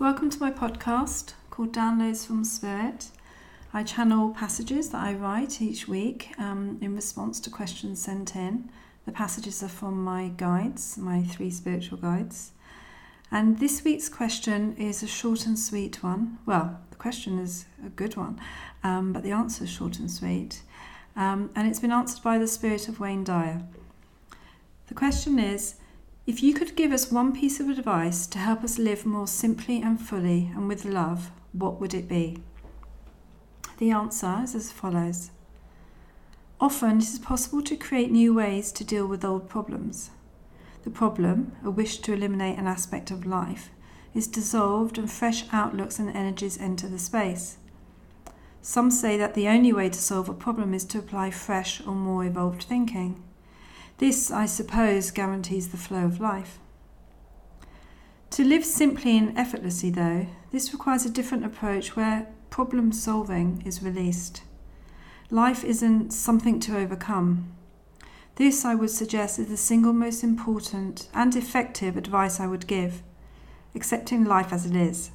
Welcome to my podcast called Downloads from Spirit. I channel passages that I write each week um, in response to questions sent in. The passages are from my guides, my three spiritual guides. And this week's question is a short and sweet one. Well, the question is a good one, um, but the answer is short and sweet. Um, and it's been answered by the spirit of Wayne Dyer. The question is if you could give us one piece of advice to help us live more simply and fully and with love, what would it be? The answer is as follows Often it is possible to create new ways to deal with old problems. The problem, a wish to eliminate an aspect of life, is dissolved and fresh outlooks and energies enter the space. Some say that the only way to solve a problem is to apply fresh or more evolved thinking. This, I suppose, guarantees the flow of life. To live simply and effortlessly, though, this requires a different approach where problem solving is released. Life isn't something to overcome. This, I would suggest, is the single most important and effective advice I would give accepting life as it is.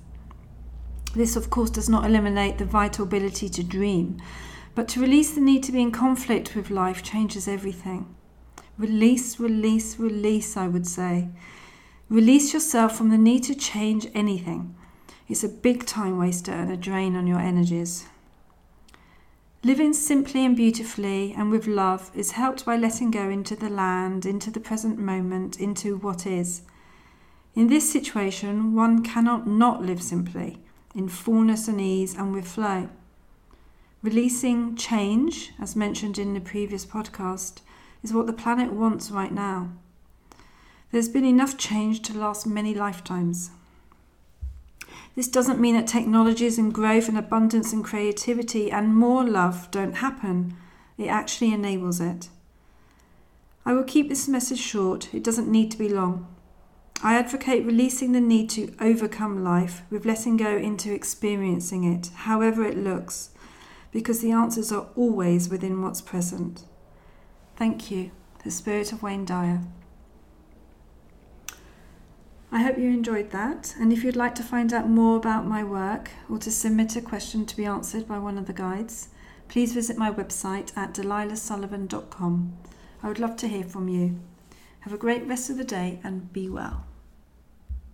This, of course, does not eliminate the vital ability to dream, but to release the need to be in conflict with life changes everything. Release, release, release, I would say. Release yourself from the need to change anything. It's a big time waster and a drain on your energies. Living simply and beautifully and with love is helped by letting go into the land, into the present moment, into what is. In this situation, one cannot not live simply, in fullness and ease and with flow. Releasing change, as mentioned in the previous podcast, is what the planet wants right now. There's been enough change to last many lifetimes. This doesn't mean that technologies and growth and abundance and creativity and more love don't happen. It actually enables it. I will keep this message short, it doesn't need to be long. I advocate releasing the need to overcome life with letting go into experiencing it, however it looks, because the answers are always within what's present. Thank you, the spirit of Wayne Dyer. I hope you enjoyed that, and if you'd like to find out more about my work or to submit a question to be answered by one of the guides, please visit my website at delilahsullivan.com. I would love to hear from you. Have a great rest of the day and be well.